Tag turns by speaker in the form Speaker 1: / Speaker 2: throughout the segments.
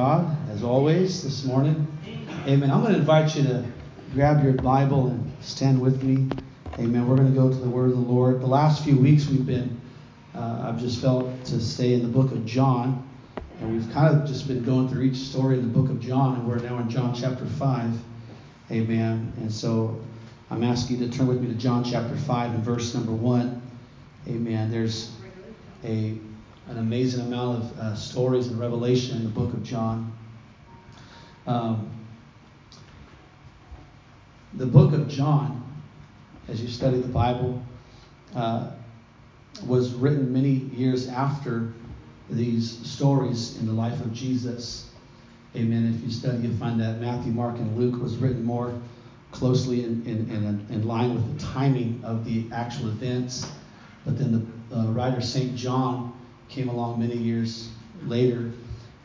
Speaker 1: God, as always, this morning. Amen. I'm going to invite you to grab your Bible and stand with me. Amen. We're going to go to the Word of the Lord. The last few weeks we've been, uh, I've just felt to stay in the book of John. And we've kind of just been going through each story in the book of John, and we're now in John chapter 5. Amen. And so I'm asking you to turn with me to John chapter 5 and verse number 1. Amen. There's a, an amazing amount of uh, stories and revelation in the book of John. Um, the book of John, as you study the Bible, uh, was written many years after these stories in the life of Jesus. Amen. If you study, you'll find that Matthew, Mark, and Luke was written more closely in, in, in, in line with the timing of the actual events. But then the uh, writer St. John came along many years later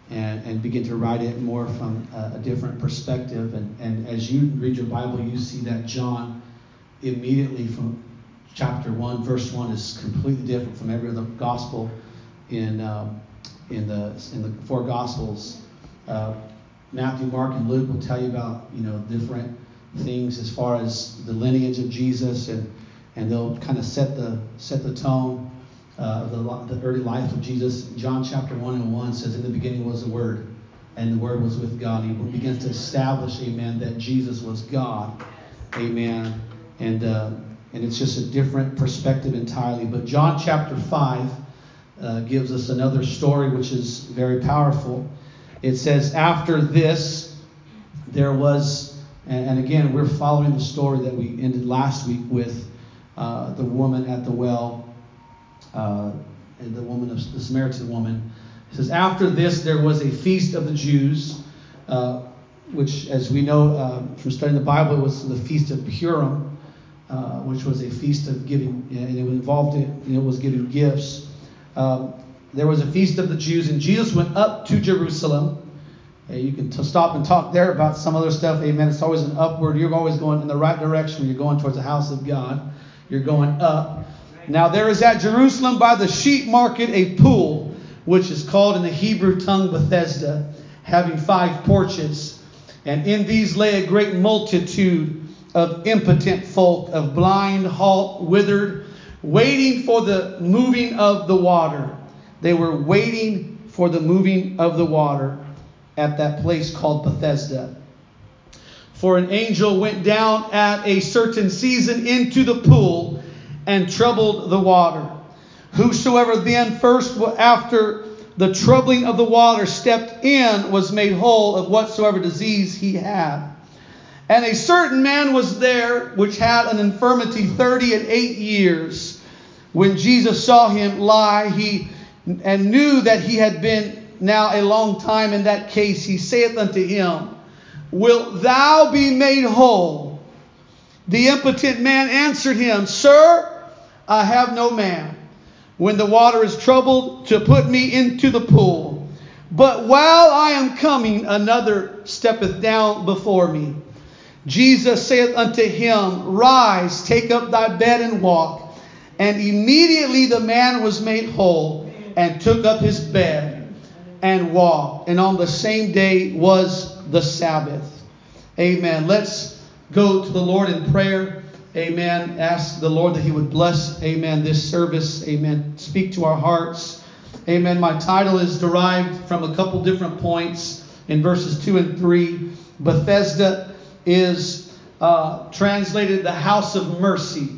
Speaker 1: and, and began to write it more from a, a different perspective. And, and as you read your Bible, you see that John immediately from chapter 1, verse 1 is completely different from every other gospel in, um, in, the, in the four gospels. Uh, Matthew, Mark, and Luke will tell you about you know different things as far as the lineage of Jesus, and, and they'll kind of set the set the tone uh, of the, the early life of Jesus. John chapter one and one says, "In the beginning was the Word, and the Word was with God." He begins to establish, Amen, that Jesus was God, Amen, and uh, and it's just a different perspective entirely. But John chapter five uh, gives us another story which is very powerful. It says, "After this, there was." And, and again, we're following the story that we ended last week with uh, the woman at the well, uh, the woman of the Samaritan woman. It says, After this, there was a feast of the Jews, uh, which, as we know uh, from studying the Bible, was the feast of Purim, uh, which was a feast of giving, and it involved it, it was giving gifts. Um, there was a feast of the Jews, and Jesus went up to Jerusalem. Hey, you can t- stop and talk there about some other stuff. Amen. It's always an upward. You're always going in the right direction you're going towards the house of God. You're going up. Now, there is at Jerusalem by the sheep market a pool, which is called in the Hebrew tongue Bethesda, having five porches. And in these lay a great multitude of impotent folk, of blind, halt, withered, waiting for the moving of the water. They were waiting for the moving of the water at that place called Bethesda. For an angel went down at a certain season into the pool and troubled the water. Whosoever then first after the troubling of the water stepped in was made whole of whatsoever disease he had. And a certain man was there which had an infirmity thirty and eight years. When Jesus saw him lie, he and knew that he had been now a long time in that case, he saith unto him, Wilt thou be made whole? The impotent man answered him, Sir, I have no man. When the water is troubled, to put me into the pool. But while I am coming, another steppeth down before me. Jesus saith unto him, Rise, take up thy bed and walk. And immediately the man was made whole and took up his bed and walked. And on the same day was the Sabbath. Amen. Let's go to the Lord in prayer. Amen. Ask the Lord that He would bless, amen, this service. Amen. Speak to our hearts. Amen. My title is derived from a couple different points in verses 2 and 3. Bethesda is uh, translated the house of mercy.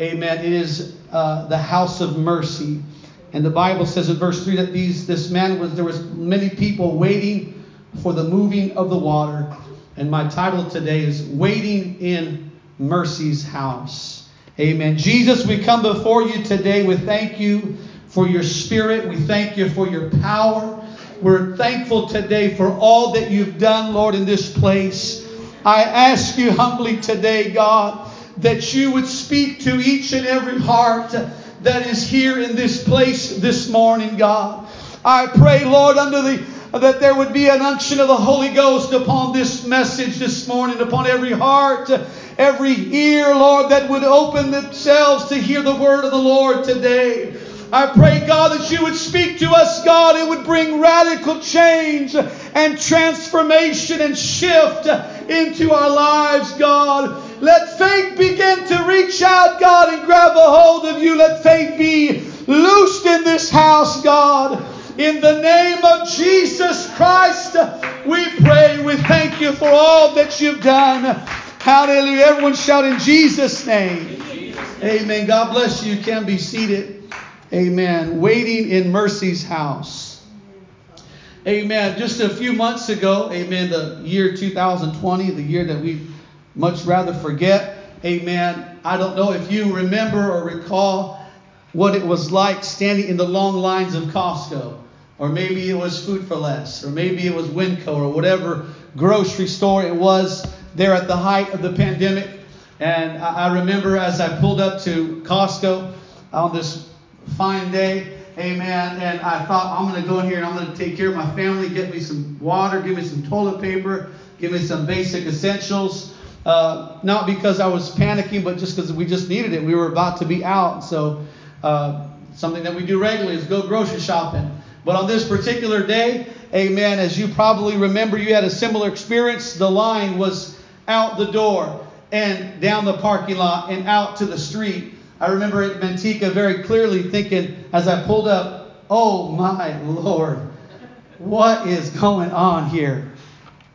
Speaker 1: Amen. It is uh, the house of mercy. And the Bible says in verse 3 that these this man was there was many people waiting for the moving of the water. And my title today is Waiting in Mercy's House. Amen. Jesus, we come before you today We thank you for your spirit. We thank you for your power. We're thankful today for all that you've done, Lord, in this place. I ask you humbly today, God, that you would speak to each and every heart that is here in this place this morning, God. I pray, Lord, under the that there would be an unction of the Holy Ghost upon this message this morning, upon every heart, every ear, Lord, that would open themselves to hear the word of the Lord today. I pray, God, that you would speak to us, God. It would bring radical change and transformation and shift into our lives, God. Let faith begin to reach out, God, and grab a hold of you. Let faith be loosed in this house, God. In the name of Jesus Christ, we pray. We thank you for all that you've done. Hallelujah. Everyone shout in Jesus' name. Amen. God bless you. You can be seated. Amen. Waiting in Mercy's house. Amen. Just a few months ago, amen, the year 2020, the year that we much rather forget. Amen. I don't know if you remember or recall what it was like standing in the long lines of Costco, or maybe it was Food 4 Less, or maybe it was Winco, or whatever grocery store it was there at the height of the pandemic. And I remember as I pulled up to Costco on this fine day, amen, and I thought, I'm going to go in here and I'm going to take care of my family, get me some water, give me some toilet paper, give me some basic essentials. Uh, not because I was panicking, but just because we just needed it. We were about to be out. So, uh, something that we do regularly is go grocery shopping. But on this particular day, amen, as you probably remember, you had a similar experience. The line was out the door and down the parking lot and out to the street. I remember at Manteca very clearly thinking as I pulled up, oh my Lord, what is going on here?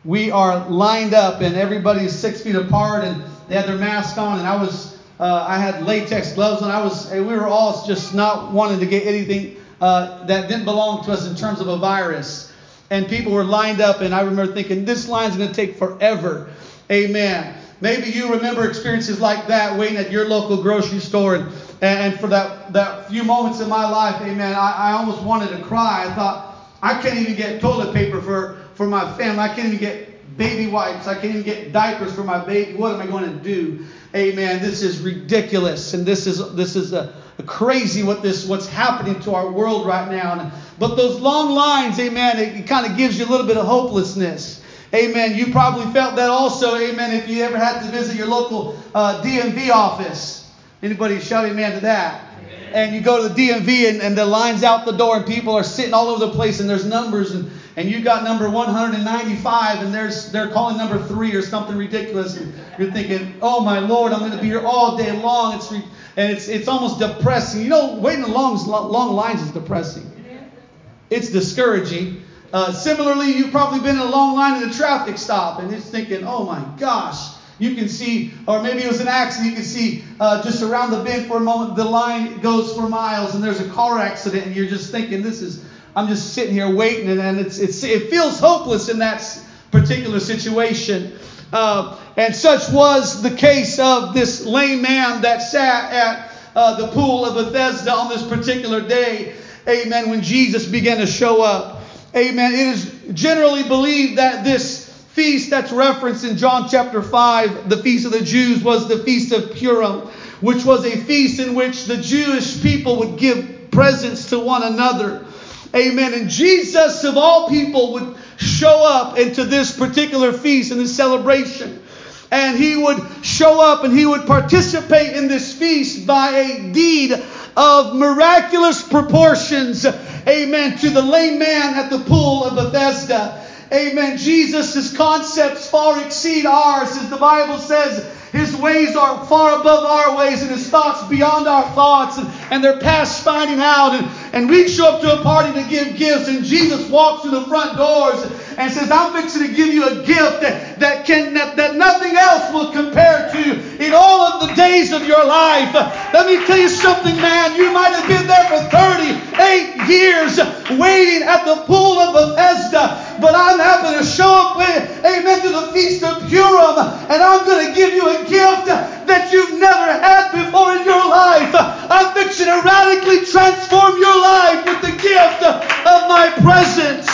Speaker 1: We are lined up and everybody's six feet apart and they had their mask on and I was, uh, I had latex gloves on. I was, we were all just not wanting to get anything uh, that didn't belong to us in terms of a virus. And people were lined up and I remember thinking, this line's going to take forever. Amen. Maybe you remember experiences like that waiting at your local grocery store. And, and for that, that few moments in my life, amen, I, I almost wanted to cry. I thought, I can't even get toilet paper for, for my family. I can't even get baby wipes. I can't even get diapers for my baby. What am I going to do? Amen. This is ridiculous. And this is, this is a, a crazy what this, what's happening to our world right now. And, but those long lines, amen, it, it kind of gives you a little bit of hopelessness. Amen. You probably felt that also. Amen. If you ever had to visit your local uh, DMV office. Anybody shout amen to that? And you go to the DMV and, and the line's out the door and people are sitting all over the place and there's numbers and, and you got number 195 and there's they're calling number three or something ridiculous and you're thinking, oh my Lord, I'm going to be here all day long. It's re- and it's it's almost depressing. You know, waiting in long long lines is depressing. It's discouraging. Uh, similarly, you've probably been in a long line at a traffic stop and it's thinking, oh my gosh, you can see, or maybe it was an accident, you can see uh, just around the bend for a moment, the line goes for miles and there's a car accident and you're just thinking, this is, I'm just sitting here waiting and, and it's, it's, it feels hopeless in that particular situation. Uh, and such was the case of this lame man that sat at uh, the pool of Bethesda on this particular day. Amen. When Jesus began to show up. Amen. It is generally believed that this feast that's referenced in John chapter 5, the feast of the Jews, was the feast of Purim, which was a feast in which the Jewish people would give presents to one another. Amen. And Jesus, of all people, would show up into this particular feast and this celebration. And he would show up and he would participate in this feast by a deed of miraculous proportions amen, to the lame man at the pool of Bethesda. Amen. Jesus' concepts far exceed ours, as the Bible says. His ways are far above our ways, and his thoughts beyond our thoughts, and, and they're past finding out. And, and we show up to a party to give gifts, and Jesus walks through the front doors and says, I'm fixing to give you a gift that, that can that, that nothing else will compare to in all of the days of your life. Let me tell you something, man. You might have been there for 38 years waiting at the pool of Bethesda, but I'm happy to show up with, amen, to the Feast of Purim, and I'm going to give you a gift that you've never had before in your life. I'm fixing to radically transform your life with the gift of my presence.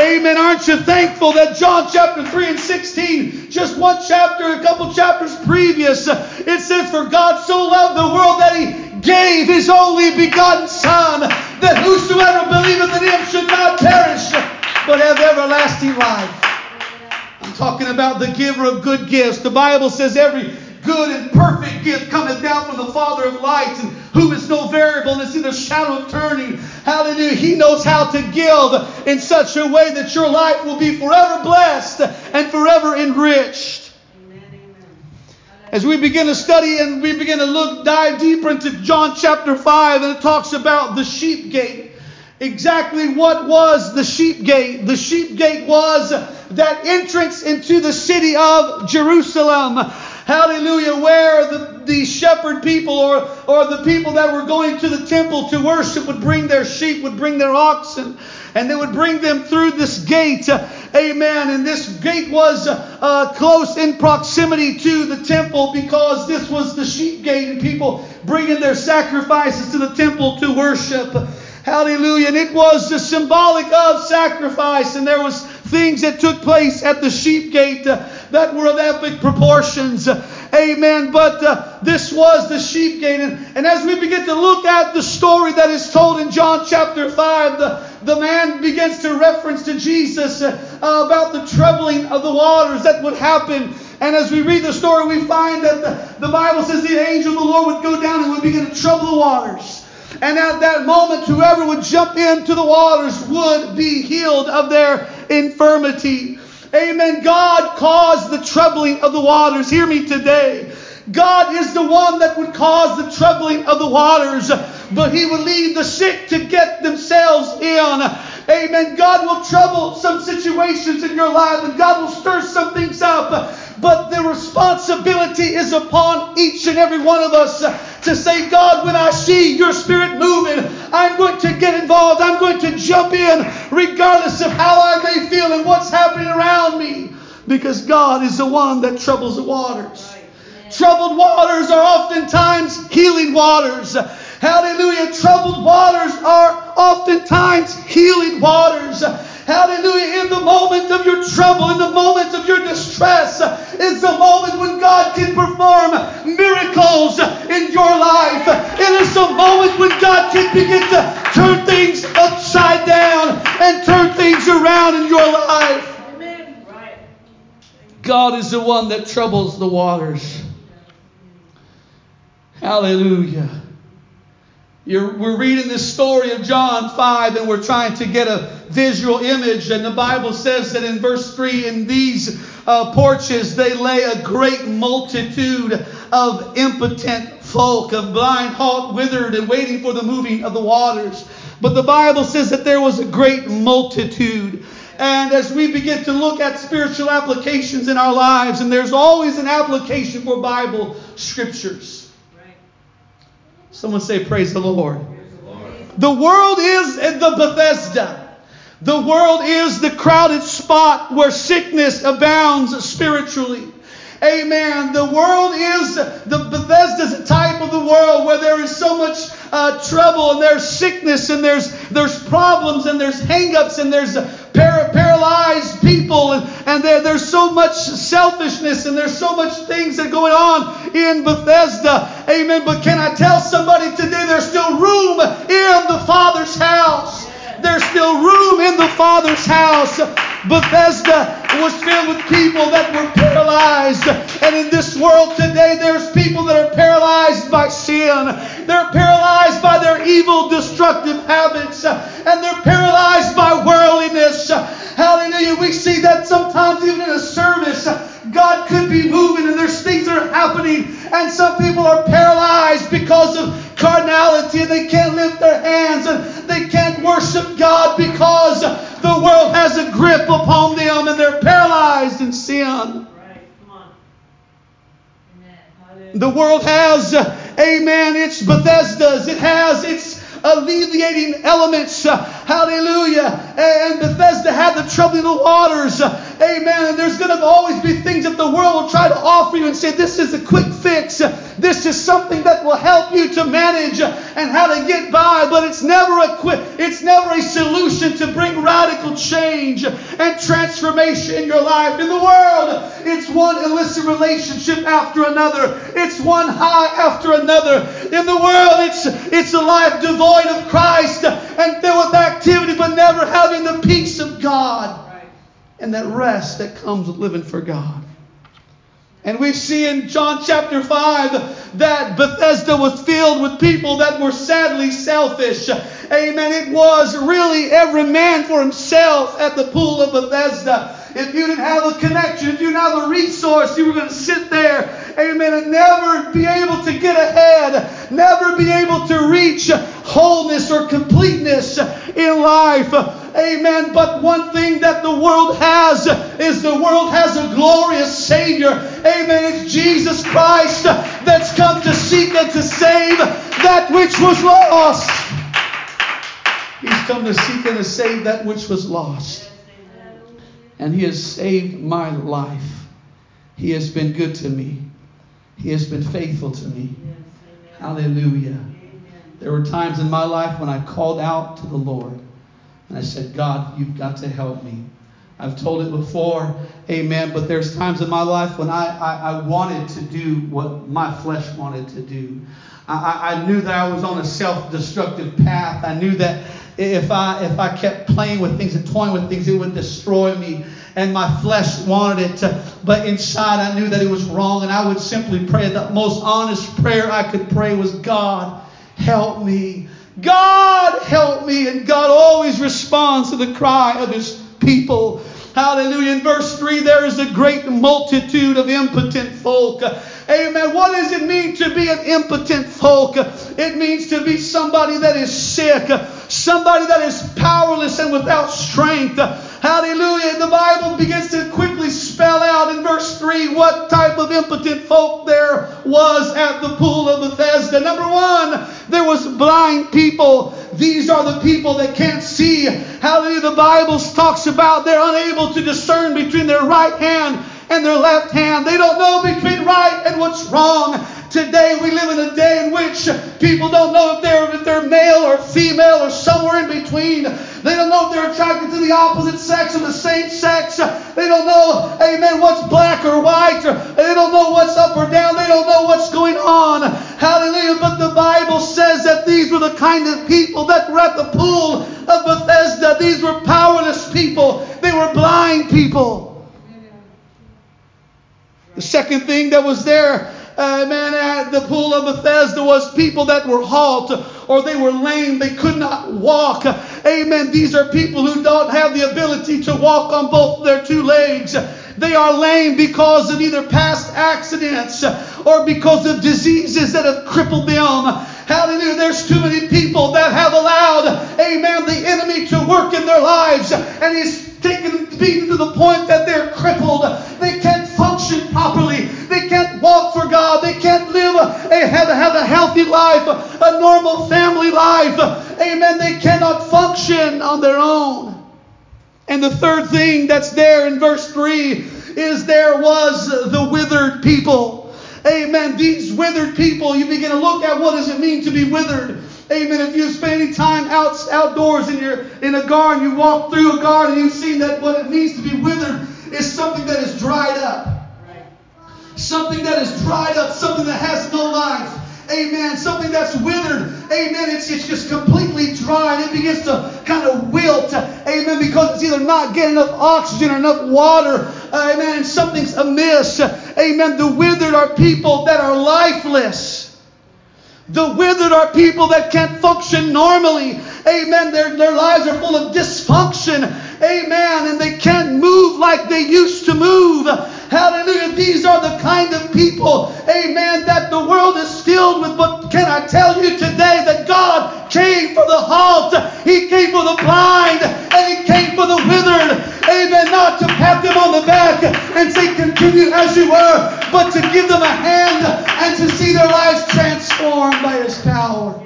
Speaker 1: Amen. Aren't you thankful that John chapter 3 and 16, just one chapter, a couple chapters previous, it says, For God so loved the world that he gave his only begotten Son, that whosoever believeth in him should not perish, but have everlasting life. Talking about the giver of good gifts. The Bible says every good and perfect gift cometh down from the Father of lights. And whom is no variable and is in the shadow of turning. Hallelujah. He knows how to give in such a way that your life will be forever blessed and forever enriched. As we begin to study and we begin to look, dive deeper into John chapter 5, and it talks about the sheep gate. Exactly what was the sheep gate? The sheep gate was that entrance into the city of Jerusalem. Hallelujah, where the, the shepherd people or, or the people that were going to the temple to worship would bring their sheep, would bring their oxen, and they would bring them through this gate. Amen. And this gate was uh, close in proximity to the temple because this was the sheep gate and people bringing their sacrifices to the temple to worship. Hallelujah. And it was the symbolic of sacrifice. And there was things that took place at the sheep gate uh, that were of epic proportions. Amen. But uh, this was the sheep gate. And, and as we begin to look at the story that is told in John chapter 5, the, the man begins to reference to Jesus uh, about the troubling of the waters that would happen. And as we read the story, we find that the, the Bible says the angel of the Lord would go down and would begin to trouble the waters. And at that moment, whoever would jump into the waters would be healed of their infirmity. Amen. God caused the troubling of the waters. Hear me today. God is the one that would cause the troubling of the waters, but He would lead the sick to get themselves in. Amen. God will trouble some situations in your life and God will stir some things up. But the responsibility is upon each and every one of us to say, God, when I see your spirit moving, I'm going to get involved. I'm going to jump in, regardless of how I may feel and what's happening around me. Because God is the one that troubles the waters. Troubled waters are oftentimes healing waters. Hallelujah. Troubled waters are oftentimes healing waters. Hallelujah. In the moment of your trouble, in the moment of your distress, is the moment when God can perform miracles in your life. It is the moment when God can begin to turn things upside down and turn things around in your life. God is the one that troubles the waters. Hallelujah. You're, we're reading this story of John 5 and we're trying to get a visual image. And the Bible says that in verse 3 in these uh, porches they lay a great multitude of impotent folk, of blind, halt, withered, and waiting for the moving of the waters. But the Bible says that there was a great multitude. And as we begin to look at spiritual applications in our lives, and there's always an application for Bible scriptures. Someone say, Praise the Lord. The world is the Bethesda. The world is the crowded spot where sickness abounds spiritually. Amen. The world is, the Bethesda type of the world where there is so much uh, trouble and there's sickness and there's, there's problems and there's hangups and there's par- paralyzed people and, and there, there's so much selfishness and there's so much things that are going on in Bethesda. Amen. But can I tell somebody today there's still room in the Father's house? There's still room in the Father's house. Bethesda was filled with people that were paralyzed. And in this world today, there's people that are paralyzed by sin. They're paralyzed by their evil, destructive habits. And they're paralyzed by worldliness. Hallelujah. We see that sometimes even in a service, God could be moving and there's things that are happening. And some people are paralyzed because of carnality and they can't lift their hands and they can't worship God because the world has a grip upon them and they're paralyzed in sin. The world has, amen, its Bethesdas. It has its alleviating elements. Hallelujah. And Bethesda had the troubling of the waters. Amen. And there's going to always be things that the world will try to offer you and say, this is a quick fix. This is something that will help you to manage and how to get by, but it's never a quick, it's never a solution to bring radical change and transformation in your life. In the world, it's one illicit relationship after another. It's one high after another. In the world, it's it's a life devoid of Christ and filled with activity, but never having the peace of God and that rest that comes with living for God. And we see in John chapter 5 that Bethesda was filled with people that were sadly selfish. Amen. It was really every man for himself at the pool of Bethesda. If you didn't have a connection, if you didn't have a resource, you were going to sit there, amen, and never be able to get ahead, never be able to reach wholeness or completeness in life. Amen. But one thing that the world has is the world has a glorious Savior. Amen. It's Jesus Christ that's come to seek and to save that which was lost. He's come to seek and to save that which was lost and He has saved my life. He has been good to me. He has been faithful to me. Yes, Hallelujah. Amen. There were times in my life when I called out to the Lord and I said, God, you've got to help me. I've told it before, amen, but there's times in my life when I, I, I wanted to do what my flesh wanted to do. I, I knew that I was on a self destructive path. I knew that if I if I kept playing with things and toying with things, it would destroy me. And my flesh wanted it to, but inside I knew that it was wrong. And I would simply pray. The most honest prayer I could pray was, God, help me. God, help me. And God always responds to the cry of his people. Hallelujah. In verse 3, there is a great multitude of impotent folk. Amen. What does it mean to be an impotent folk? It means to be somebody that is sick, somebody that is powerless and without strength. Hallelujah. The Bible begins to quickly spell out in verse 3 what type of impotent folk there was at the pool of Bethesda. Number one, there was blind people. These are the people that can't see. Hallelujah. The Bible talks about they're unable to discern between their right hand and their left hand. They don't know between right and what's wrong. Today we live in a day in which people don't know if they're if they're male or female or somewhere in between. They don't know if they're attracted to the opposite sex or the same sex. They don't know, amen, what's black or white. They don't know what's up or down. They don't know what's going on. Hallelujah. But the Bible says that these were the kind of people that were at the pool of Bethesda. These were powerless people. They were blind people. The second thing that was there, uh, man, at the pool of Bethesda was people that were halt or they were lame. They could not walk. Amen. These are people who don't have the ability to walk on both their two legs. They are lame because of either past accidents or because of diseases that have crippled them. Hallelujah. There's too many people that have allowed, amen, the enemy to work in their lives and he's taken beaten to the point that they're crippled. They properly. They can't walk for God. They can't live a, have, have a healthy life, a normal family life. Amen. They cannot function on their own. And the third thing that's there in verse 3 is there was the withered people. Amen. These withered people, you begin to look at what does it mean to be withered. Amen. If you spend any time out, outdoors in your in a garden, you walk through a garden, you've seen that what it means to be withered is something that is dried up. Something that is dried up, something that has no life. Amen. Something that's withered. Amen. It's, it's just completely dry and it begins to kind of wilt. Amen. Because it's either not getting enough oxygen or enough water. Amen. Something's amiss. Amen. The withered are people that are lifeless. The withered are people that can't function normally. Amen. Their, their lives are full of dysfunction. Amen. And they can't move like they used to move. Hallelujah. These are the kind of people, amen, that the world is filled with. But can I tell you today that God came for the halt, He came for the blind, and He came for the withered. Amen. Not to pat them on the back and say, continue as you were, but to give them a hand and to see their lives transformed by His power.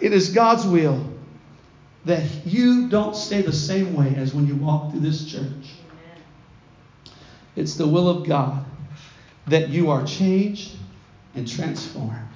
Speaker 1: It is God's will that you don't stay the same way as when you walk through this church. It's the will of God that you are changed and transformed.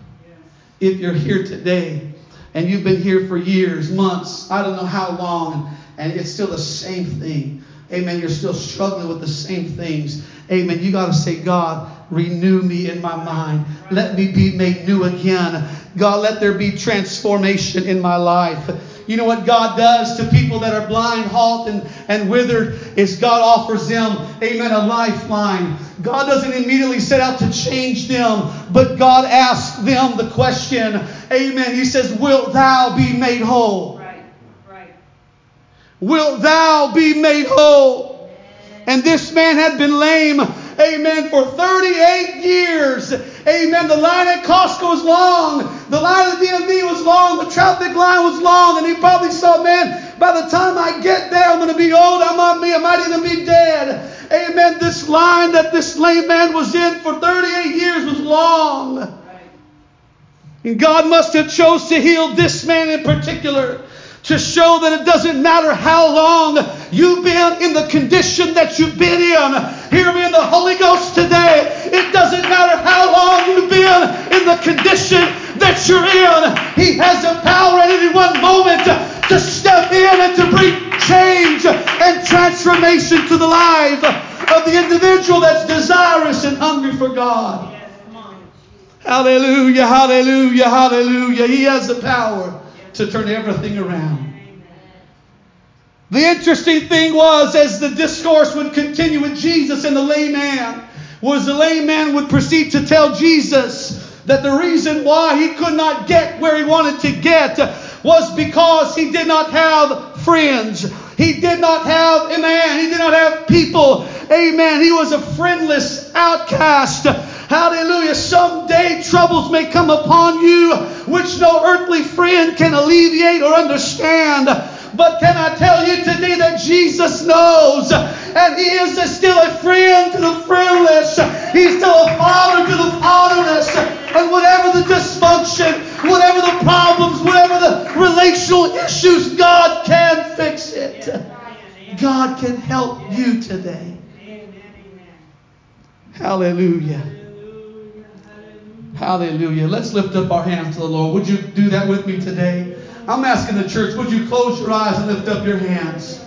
Speaker 1: If you're here today and you've been here for years, months, I don't know how long, and it's still the same thing. Amen. You're still struggling with the same things. Amen. You got to say, God, renew me in my mind. Let me be made new again. God, let there be transformation in my life. You know what God does to people that are blind, halt, and, and withered is God offers them, amen, a lifeline. God doesn't immediately set out to change them, but God asks them the question, amen. He says, Wilt thou be made whole?
Speaker 2: Right, right.
Speaker 1: Wilt thou be made whole? And this man had been lame, amen, for 38 years. Amen. The line at Costco was long. The line at the DMV was long. The traffic line was long. And he probably saw, man, by the time I get there, I'm going to be old. I might, be, I might even be dead. Amen. This line that this lame man was in for 38 years was long. And God must have chose to heal this man in particular to show that it doesn't matter how long you've been in the condition that you've been in. Hear me in the Holy Ghost today. It doesn't matter how long you've been in the condition that you're in. He has the power at any one moment to step in and to bring change and transformation to the life of the individual that's desirous and hungry for God.
Speaker 2: Yes, come on.
Speaker 1: Hallelujah, hallelujah, hallelujah. He has the power to turn everything around. The interesting thing was, as the discourse would continue with Jesus and the lame man, was the lame man would proceed to tell Jesus that the reason why he could not get where he wanted to get was because he did not have friends. He did not have a man. He did not have people. Amen. He was a friendless outcast. Hallelujah. Someday troubles may come upon you which no earthly friend can alleviate or understand. But can I tell you today that Jesus knows and He is still a friend to the friendless. He's still a father to the fatherless. And whatever the dysfunction, whatever the problems, whatever the relational issues, God can fix it. God can help you today. Hallelujah,
Speaker 2: hallelujah.
Speaker 1: Let's lift up our hands to the Lord. Would you do that with me today? I'm asking the church, would you close your eyes and lift up your hands?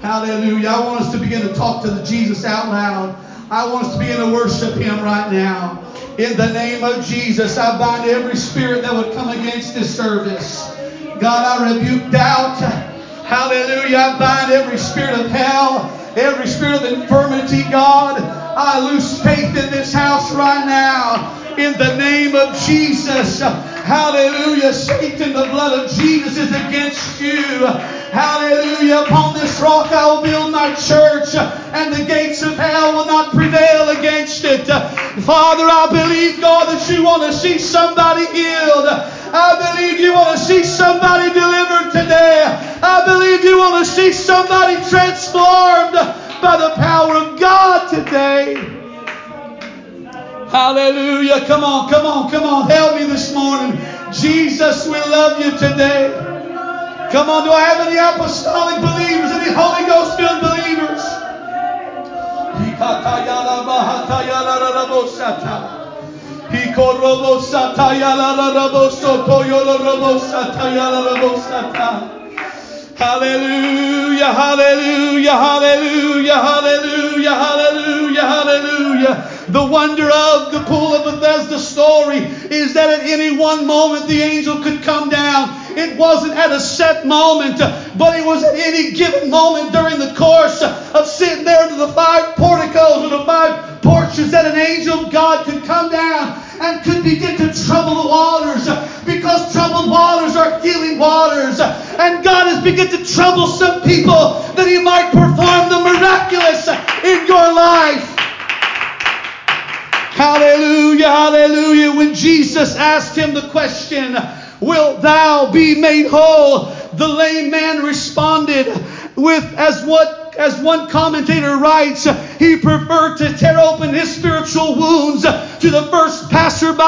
Speaker 1: Hallelujah. I want us to begin to talk to the Jesus out loud. I want us to begin to worship him right now. In the name of Jesus, I bind every spirit that would come against this service. God, I rebuke doubt. Hallelujah. I bind every spirit of hell, every spirit of infirmity, God. I lose faith in this house right now. In the name of Jesus. Hallelujah. Satan, the blood of Jesus is against you. Hallelujah. Upon this rock I will build my church, and the gates of hell will not prevail against it. Father, I believe, God, that you want to see somebody healed. I believe you want to see somebody delivered today. I believe you want to see somebody transformed by the power of God today. Hallelujah. Come on, come on, come on. Help me this morning. Jesus, we love you today. Come on, do I have any apostolic believers, any Holy Ghost filled believers? Hallelujah, hallelujah, hallelujah, hallelujah, hallelujah, hallelujah. The wonder of the pool of Bethesda story is that at any one moment the angel could come down. It wasn't at a set moment, but it was at any given moment during the course of sitting there under the five porticos or the five porches that an angel of God could come down and could begin to trouble the waters because troubled waters are healing waters. And God has begun to trouble some people that He might perform the miraculous in your life. Hallelujah, hallelujah. When Jesus asked him the question, Wilt thou be made whole? The lame man responded with, as what as one commentator writes, he preferred to tear open his spiritual wounds to the first passerby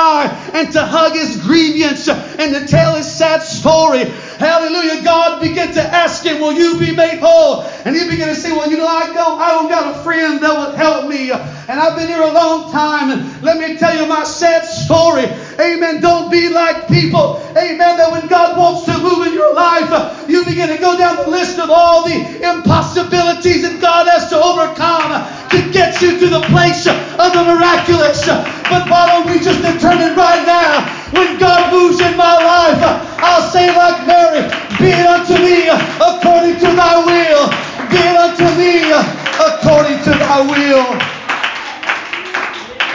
Speaker 1: and to hug his grievance and to tell his sad story. Hallelujah. God began to ask him, Will you be made whole? And he began to say, Well, you know, I don't, I don't got a friend that would help me. And I've been here a long time. And let me tell you my sad story. Amen. Don't be like people. Amen. That when God wants to move in your life, you begin to go down the list of all the impossibilities that God has to overcome to get you to the place of the miraculous. But why don't we just determine right now when God moves in my life, I'll say like Mary, be it unto me according to thy will. Be it unto me according to thy will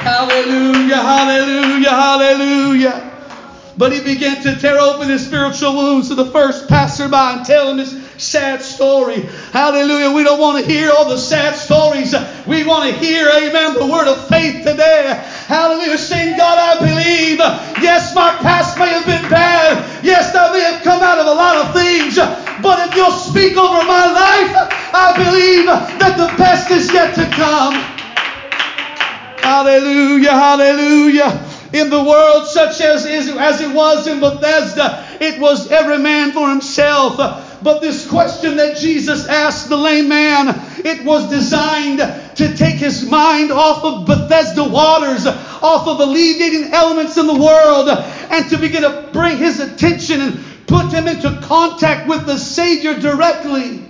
Speaker 1: hallelujah, hallelujah. Hallelujah. But he began to tear open his spiritual wounds to the first passerby and tell him his sad story. Hallelujah. We don't want to hear all the sad stories. We want to hear, amen, the word of faith today. Hallelujah. Saying, God, I believe. Yes, my past may have been bad. Yes, I may have come out of a lot of things. But if you'll speak over my life, I believe that the best is yet to come. Hallelujah, hallelujah. In the world, such as, as it was in Bethesda, it was every man for himself. But this question that Jesus asked the lame man, it was designed to take his mind off of Bethesda waters, off of alleviating elements in the world, and to begin to bring his attention and put him into contact with the Savior directly.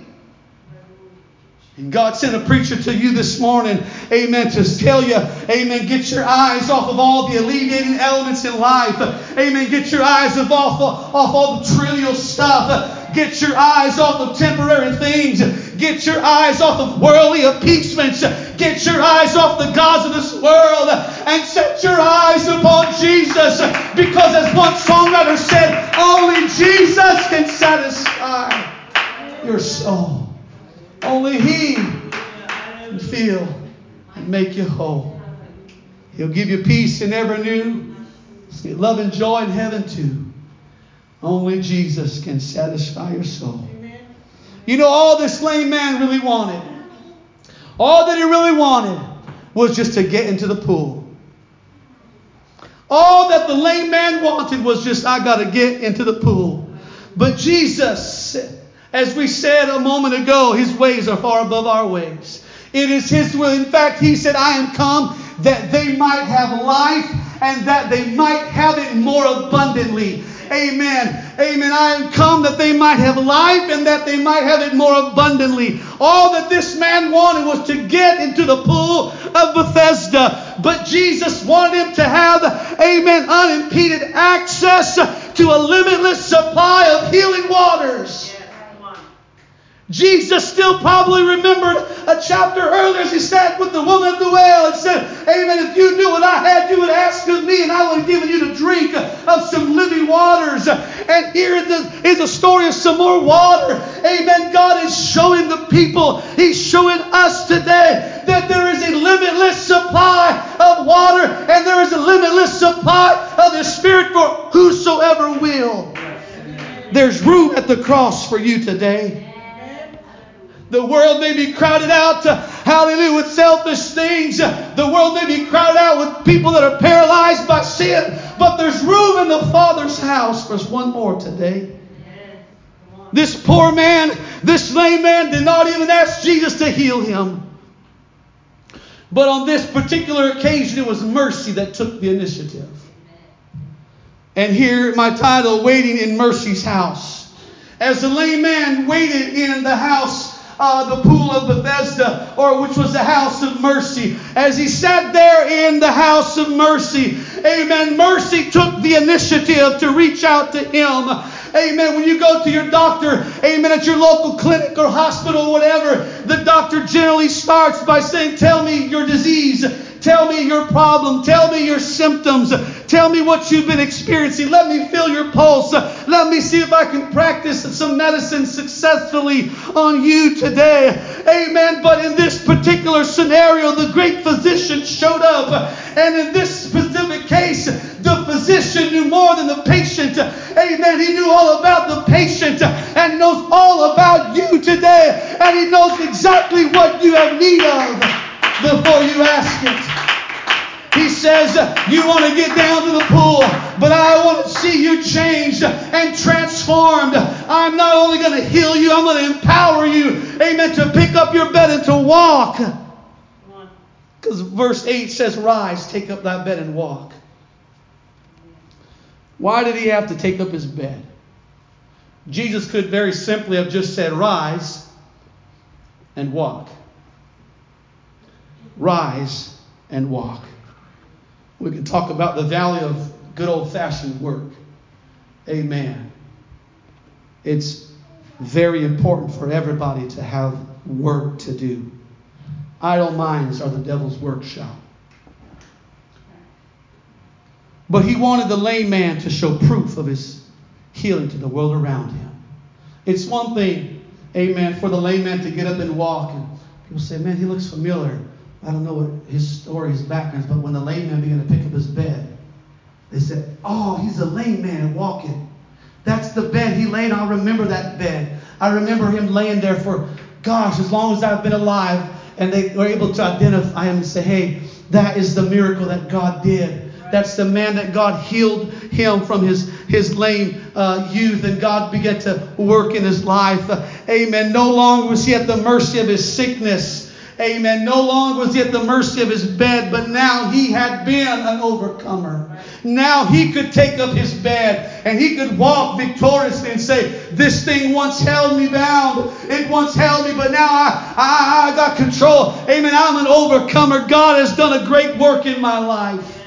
Speaker 1: God sent a preacher to you this morning, amen, to tell you, amen, get your eyes off of all the alleviating elements in life. Amen. Get your eyes off, off all the trivial stuff. Get your eyes off of temporary things. Get your eyes off of worldly appeasements. Get your eyes off the gods of this world and set your eyes upon Jesus. Because as one songwriter said, only Jesus can satisfy your soul. Only He can feel and make you whole. He'll give you peace you never knew, love and joy in heaven too. Only Jesus can satisfy your soul. You know, all this lame man really wanted, all that he really wanted was just to get into the pool. All that the lame man wanted was just, I got to get into the pool. But Jesus as we said a moment ago, his ways are far above our ways. It is his will. In fact, he said, I am come that they might have life and that they might have it more abundantly. Amen. Amen. I am come that they might have life and that they might have it more abundantly. All that this man wanted was to get into the pool of Bethesda. But Jesus wanted him to have, amen, unimpeded access to a limitless supply of healing waters. Jesus still probably remembered a chapter earlier as he sat with the woman at the well and said, Amen. If you knew what I had, you would ask of me, and I would have given you to drink of some living waters. And here is a story of some more water. Amen. God is showing the people, He's showing us today that there is a limitless supply of water and there is a limitless supply of the Spirit for whosoever will. There's room at the cross for you today. The world may be crowded out, hallelujah, with selfish things. The world may be crowded out with people that are paralyzed by sin. But there's room in the Father's house. There's one more today. This poor man, this lame man, did not even ask Jesus to heal him. But on this particular occasion, it was mercy that took the initiative. And here, my title, Waiting in Mercy's House. As the lame man waited in the house uh, the pool of Bethesda, or which was the house of mercy. As he sat there in the house of mercy, amen, mercy took the initiative to reach out to him. Amen. When you go to your doctor, amen, at your local clinic or hospital, whatever, the doctor generally starts by saying, Tell me your disease. Tell me your problem. Tell me your symptoms. Tell me what you've been experiencing. Let me feel your pulse. Let me see if I can practice some medicine successfully on you today. Amen. But in this particular scenario, the great physician showed up. And in this specific case, the physician knew more than the patient. Amen. He knew all about the patient and knows all about you today. And he knows exactly what you have need of before you ask it. Says, You want to get down to the pool, but I want to see you changed and transformed. I'm not only going to heal you, I'm going to empower you, amen, to pick up your bed and to walk. Because verse 8 says, Rise, take up thy bed and walk. Why did he have to take up his bed? Jesus could very simply have just said, Rise and walk rise and walk. We can talk about the valley of good old fashioned work. Amen. It's very important for everybody to have work to do. Idle minds are the devil's workshop. But he wanted the lame man to show proof of his healing to the world around him. It's one thing, amen, for the lame man to get up and walk. And people say, man, he looks familiar. I don't know what his story, his background but when the lame man began to pick up his bed, they said, oh, he's a lame man walking. That's the bed he laid. I remember that bed. I remember him laying there for, gosh, as long as I've been alive. And they were able to identify him and say, hey, that is the miracle that God did. That's the man that God healed him from his, his lame uh, youth, and God began to work in his life. Uh, amen. No longer was he at the mercy of his sickness. Amen. No longer was he at the mercy of his bed, but now he had been an overcomer. Now he could take up his bed and he could walk victoriously and say, This thing once held me bound. It once held me, but now I, I, I got control. Amen. I'm an overcomer. God has done a great work in my life.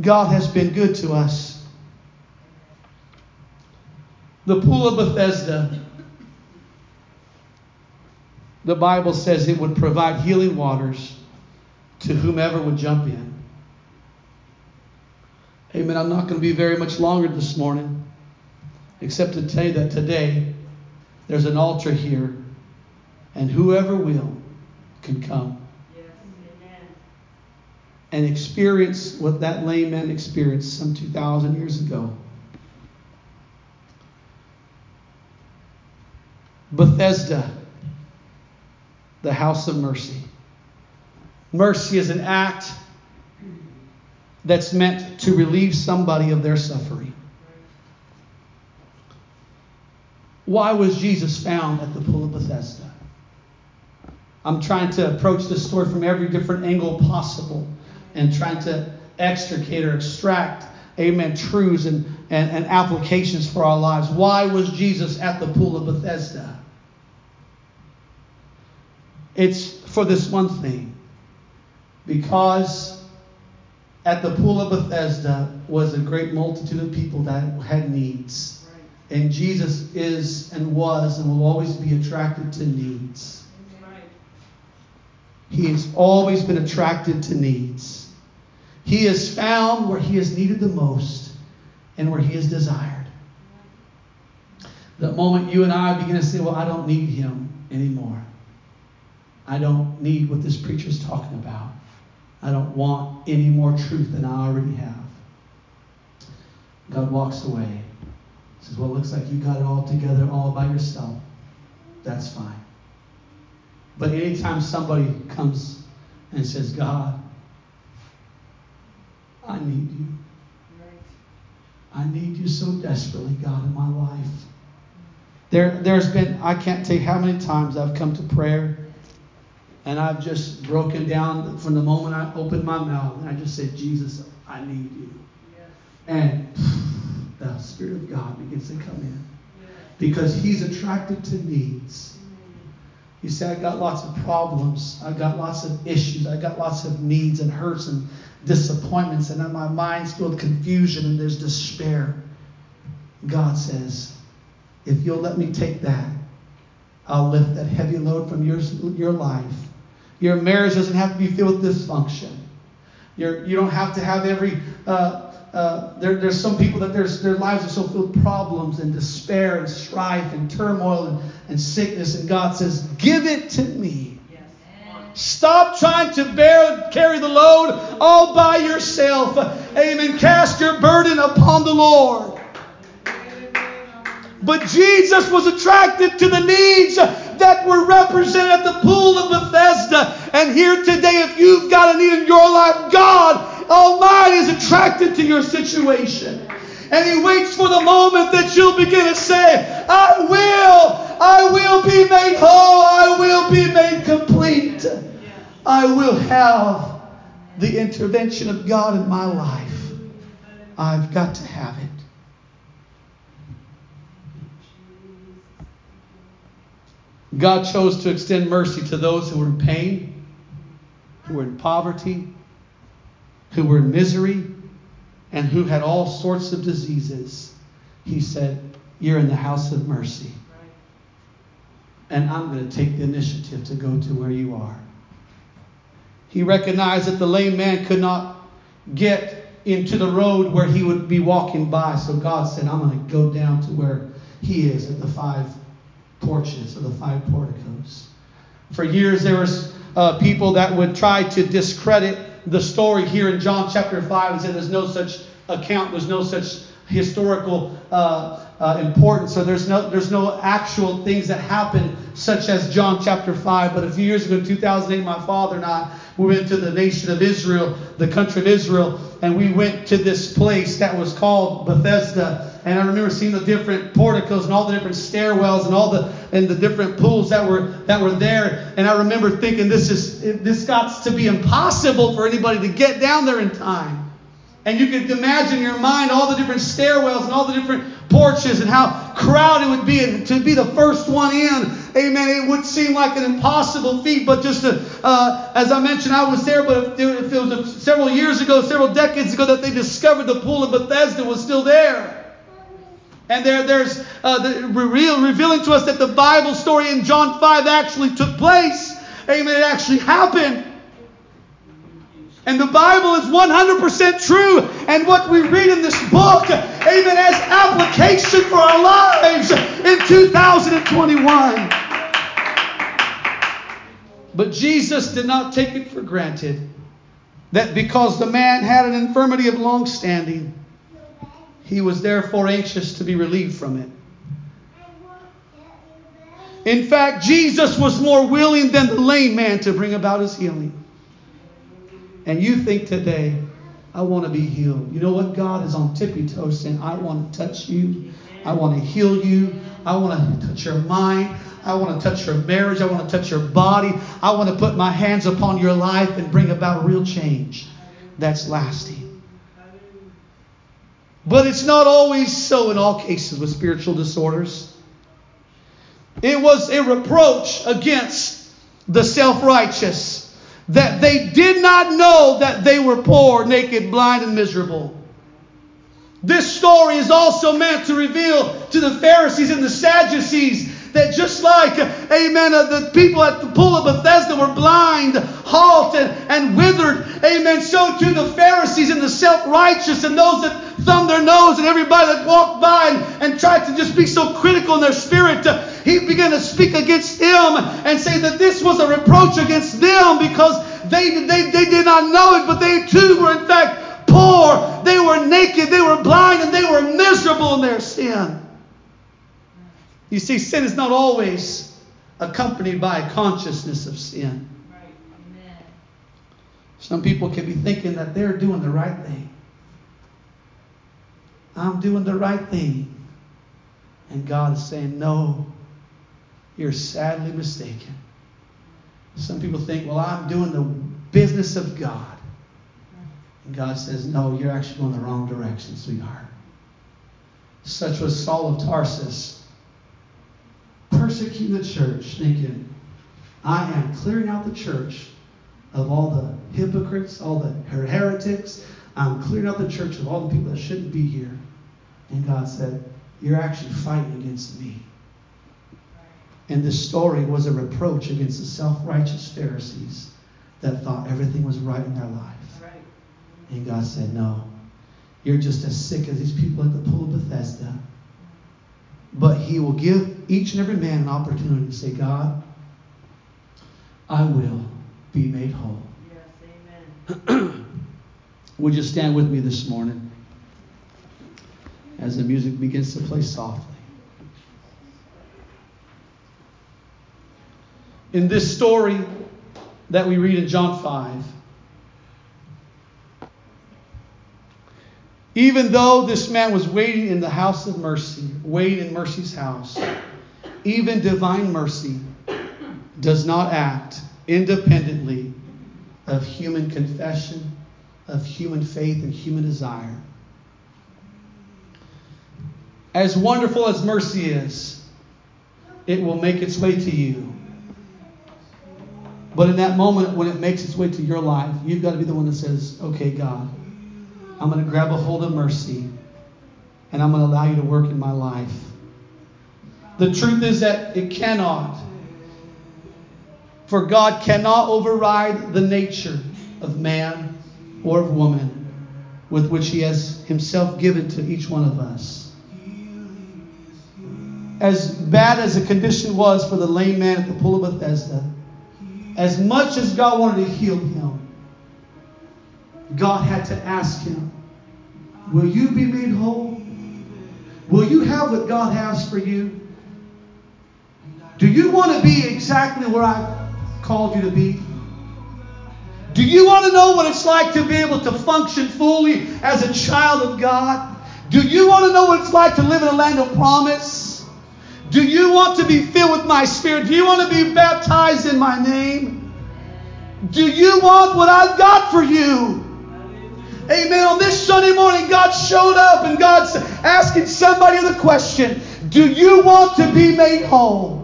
Speaker 1: God has been good to us. The pool of Bethesda, the Bible says it would provide healing waters to whomever would jump in. Amen. I'm not going to be very much longer this morning, except to tell you that today there's an altar here, and whoever will can come and experience what that lame man experienced some 2,000 years ago. Bethesda, the house of mercy. Mercy is an act that's meant to relieve somebody of their suffering. Why was Jesus found at the pool of Bethesda? I'm trying to approach this story from every different angle possible and trying to extricate or extract, amen, truths and, and, and applications for our lives. Why was Jesus at the pool of Bethesda? It's for this one thing. Because at the pool of Bethesda was a great multitude of people that had needs. And Jesus is and was and will always be attracted to needs. He has always been attracted to needs. He is found where he is needed the most and where he is desired. The moment you and I begin to say, Well, I don't need him anymore. I don't need what this preacher is talking about. I don't want any more truth than I already have. God walks away. Says, Well, it looks like you got it all together all by yourself. That's fine. But anytime somebody comes and says, God, I need you. I need you so desperately, God, in my life. There, there's been, I can't tell you how many times I've come to prayer and I've just broken down from the moment I opened my mouth and I just said, Jesus, I need you. Yes. And the Spirit of God begins to come in yes. because He's attracted to needs. Mm. You say, I've got lots of problems. I've got lots of issues. I've got lots of needs and hurts and disappointments. And my mind's filled with confusion and there's despair. God says, if you'll let me take that, I'll lift that heavy load from your, your life. Your marriage doesn't have to be filled with dysfunction. You're, you don't have to have every uh, uh, there, there's some people that their lives are so filled with problems and despair and strife and turmoil and, and sickness. And God says, Give it to me. Yes. Stop trying to bear, carry the load all by yourself. Amen. Cast your burden upon the Lord. But Jesus was attracted to the needs that were represented at the pool of Bethesda. And here today, if you've got a need in your life, God Almighty is attracted to your situation. And He waits for the moment that you'll begin to say, I will, I will be made whole, I will be made complete. I will have the intervention of God in my life. I've got to have it. God chose to extend mercy to those who were in pain, who were in poverty, who were in misery, and who had all sorts of diseases. He said, You're in the house of mercy. And I'm going to take the initiative to go to where you are. He recognized that the lame man could not get into the road where he would be walking by. So God said, I'm going to go down to where he is at the five porches or the five porticos. For years, there was uh, people that would try to discredit the story here in John chapter 5 and say there's no such account, there's no such historical uh, uh, importance, or there's no there's no actual things that happen such as John chapter 5. But a few years ago, in 2008, my father and I we went to the nation of Israel, the country of Israel, and we went to this place that was called Bethesda. And I remember seeing the different porticos and all the different stairwells and all the and the different pools that were that were there. And I remember thinking this is this got to be impossible for anybody to get down there in time. And you could imagine in your mind all the different stairwells and all the different porches and how crowded it would be. And to be the first one in, amen, it would seem like an impossible feat. But just to, uh, as I mentioned, I was there, but if it was several years ago, several decades ago, that they discovered the pool of Bethesda was still there. And there, there's uh, the, reveal, revealing to us that the Bible story in John 5 actually took place. Amen. It actually happened. And the Bible is 100% true. And what we read in this book, amen, has application for our lives in 2021. But Jesus did not take it for granted that because the man had an infirmity of long standing, he was therefore anxious to be relieved from it. In fact, Jesus was more willing than the lame man to bring about his healing and you think today, I want to be healed. You know what? God is on tippy toes saying, I want to touch you. I want to heal you. I want to touch your mind. I want to touch your marriage. I want to touch your body. I want to put my hands upon your life and bring about real change that's lasting. But it's not always so in all cases with spiritual disorders. It was a reproach against the self righteous that they did not know that they were poor, naked, blind, and miserable. This story is also meant to reveal to the Pharisees and the Sadducees that just like, amen, uh, the people at the pool of Bethesda were blind, halt, and, and withered, amen, so too the Pharisees and the self righteous and those that thumb their nose at everybody that walked by and, and tried to just be so critical in their spirit. Uh, he began to speak against them and say that this was a reproach against them because they, they, they did not know it, but they too were in fact poor. They were naked, they were blind, and they were miserable in their sin. You see, sin is not always accompanied by a consciousness of sin. Right. Some people can be thinking that they're doing the right thing. I'm doing the right thing. And God is saying, No, you're sadly mistaken. Some people think, Well, I'm doing the business of God. And God says, No, you're actually going the wrong direction, sweetheart. Such was Saul of Tarsus, persecuting the church, thinking, I am clearing out the church of all the hypocrites, all the heretics. I'm clearing out the church of all the people that shouldn't be here. And God said, You're actually fighting against me. And this story was a reproach against the self righteous Pharisees that thought everything was right in their life. Right. And God said, No, you're just as sick as these people at the pool of Bethesda. But He will give each and every man an opportunity to say, God, I will be made whole. Yes, amen. Would you stand with me this morning as the music begins to play softly? In this story, that we read in John 5. Even though this man was waiting in the house of mercy, waiting in mercy's house, even divine mercy does not act independently of human confession, of human faith, and human desire. As wonderful as mercy is, it will make its way to you but in that moment, when it makes its way to your life, you've got to be the one that says, okay, God, I'm going to grab a hold of mercy and I'm going to allow you to work in my life. The truth is that it cannot. For God cannot override the nature of man or of woman. with which He has Himself given to each one of us. As bad as the condition was for the lame man at the pool of Bethesda, as much as God wanted to heal him, God had to ask him, Will you be made whole? Will you have what God has for you? Do you want to be exactly where I called you to be? Do you want to know what it's like to be able to function fully as a child of God? Do you want to know what it's like to live in a land of promise? Do you want to be filled with my spirit? Do you want to be baptized in my name? Do you want what I've got for you? Amen. On this Sunday morning, God showed up and God's asking somebody the question Do you want to be made whole?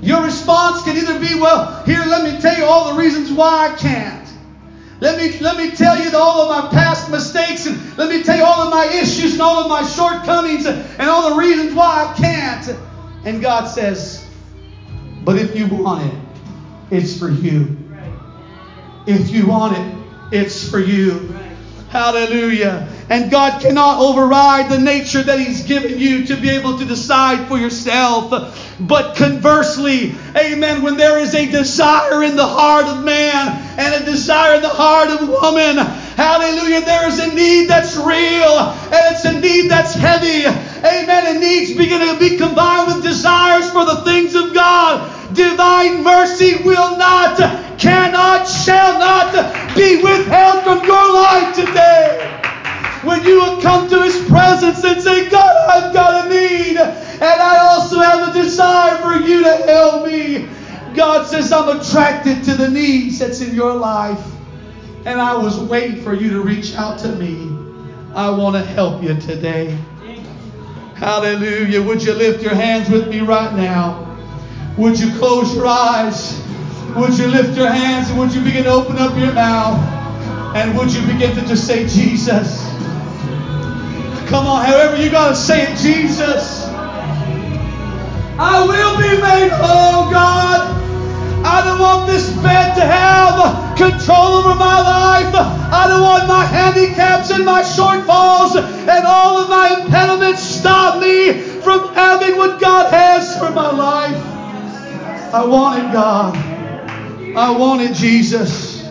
Speaker 1: Your response can either be, Well, here, let me tell you all the reasons why I can't. Let me, let me tell you all of my past mistakes and let me tell you all of my issues and all of my shortcomings and, and all the reasons why I can't. And God says, But if you want it, it's for you. If you want it, it's for you. Hallelujah. And God cannot override the nature that He's given you to be able to decide for yourself. But conversely, amen, when there is a desire in the heart of man and a desire in the heart of woman, hallelujah, there is a need that's real and it's a need that's heavy. Amen. And needs begin to be combined with desires for the things of God. Divine mercy will not, cannot, shall not be withheld from your life today. When you will come to His presence and say, God, I've got a need, and I also have a desire for you to help me. God says, I'm attracted to the needs that's in your life, and I was waiting for you to reach out to me. I want to help you today. Hallelujah. Would you lift your hands with me right now? Would you close your eyes? Would you lift your hands and would you begin to open up your mouth? And would you begin to just say, Jesus? Come on, however you got to say it, Jesus. I will be made whole, oh God. I don't want this bed to have control over my life. I don't want my handicaps and my shortfalls and all of my impediments stop me from having what God has for my life. I want it, God. I want it, Jesus.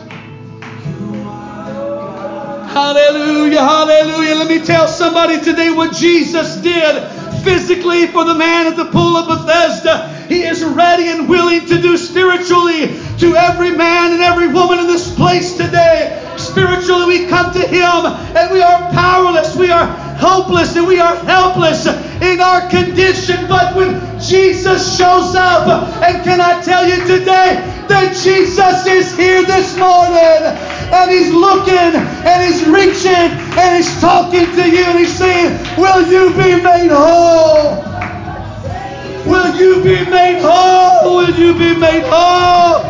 Speaker 1: Hallelujah, hallelujah. Let me tell somebody today what Jesus did physically for the man at the pool of Bethesda. He is ready and willing to do spiritually to every man and every woman in this place today. Spiritually, we come to Him and we are powerless, we are hopeless, and we are helpless in our condition. But when Jesus shows up, and can I tell you today that Jesus is here this morning? and he's looking and he's reaching and he's talking to you and he's saying, Will you be made whole? Will you be made whole? Will you be made whole?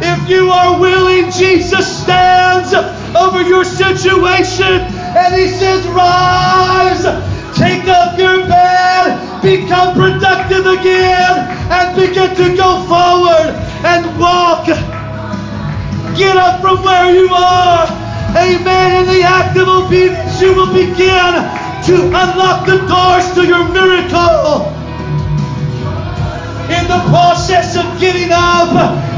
Speaker 1: If you are willing, Jesus stands over your situation and he says, Rise, take up your bed, become productive again, and begin to go forward and walk. Get up from where you are. Amen. In the act of obedience, you will begin to unlock the doors to your miracle. In the process of getting up,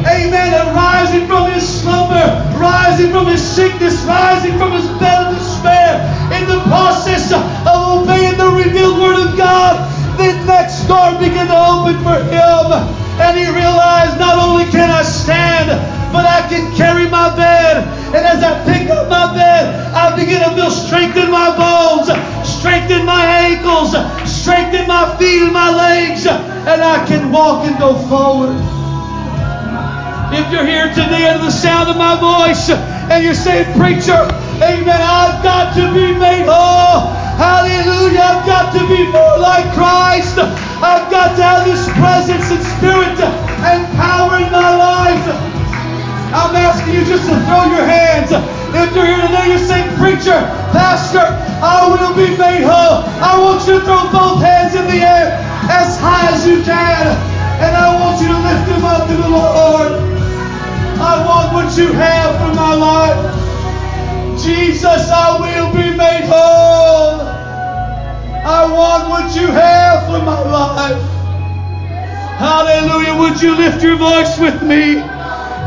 Speaker 1: amen, and rising from his slumber, rising from his sickness, rising from his bed despair, in the process of obeying the revealed word of God, the next door began to open for him. And he realized not only can I stand, but I can carry my bed. And as I pick up my bed, I begin to feel strength in my bones, strength in my ankles, strength in my feet and my legs, and I can walk and go forward. If you're here today under the sound of my voice and you're saying, Preacher, Amen, I've got to be made whole. Hallelujah. I've got to be more like Christ. I've got to have His presence and spirit and power in my life. I'm asking you just to throw your hands. If you're here today, you're saying, Preacher, Pastor, I will be made whole. I want you to throw both hands in the air as high as you can. And I want you to lift them up to the Lord. I want what you have for my life. Jesus, I will be made whole. I want what you have for my life. Hallelujah. Would you lift your voice with me?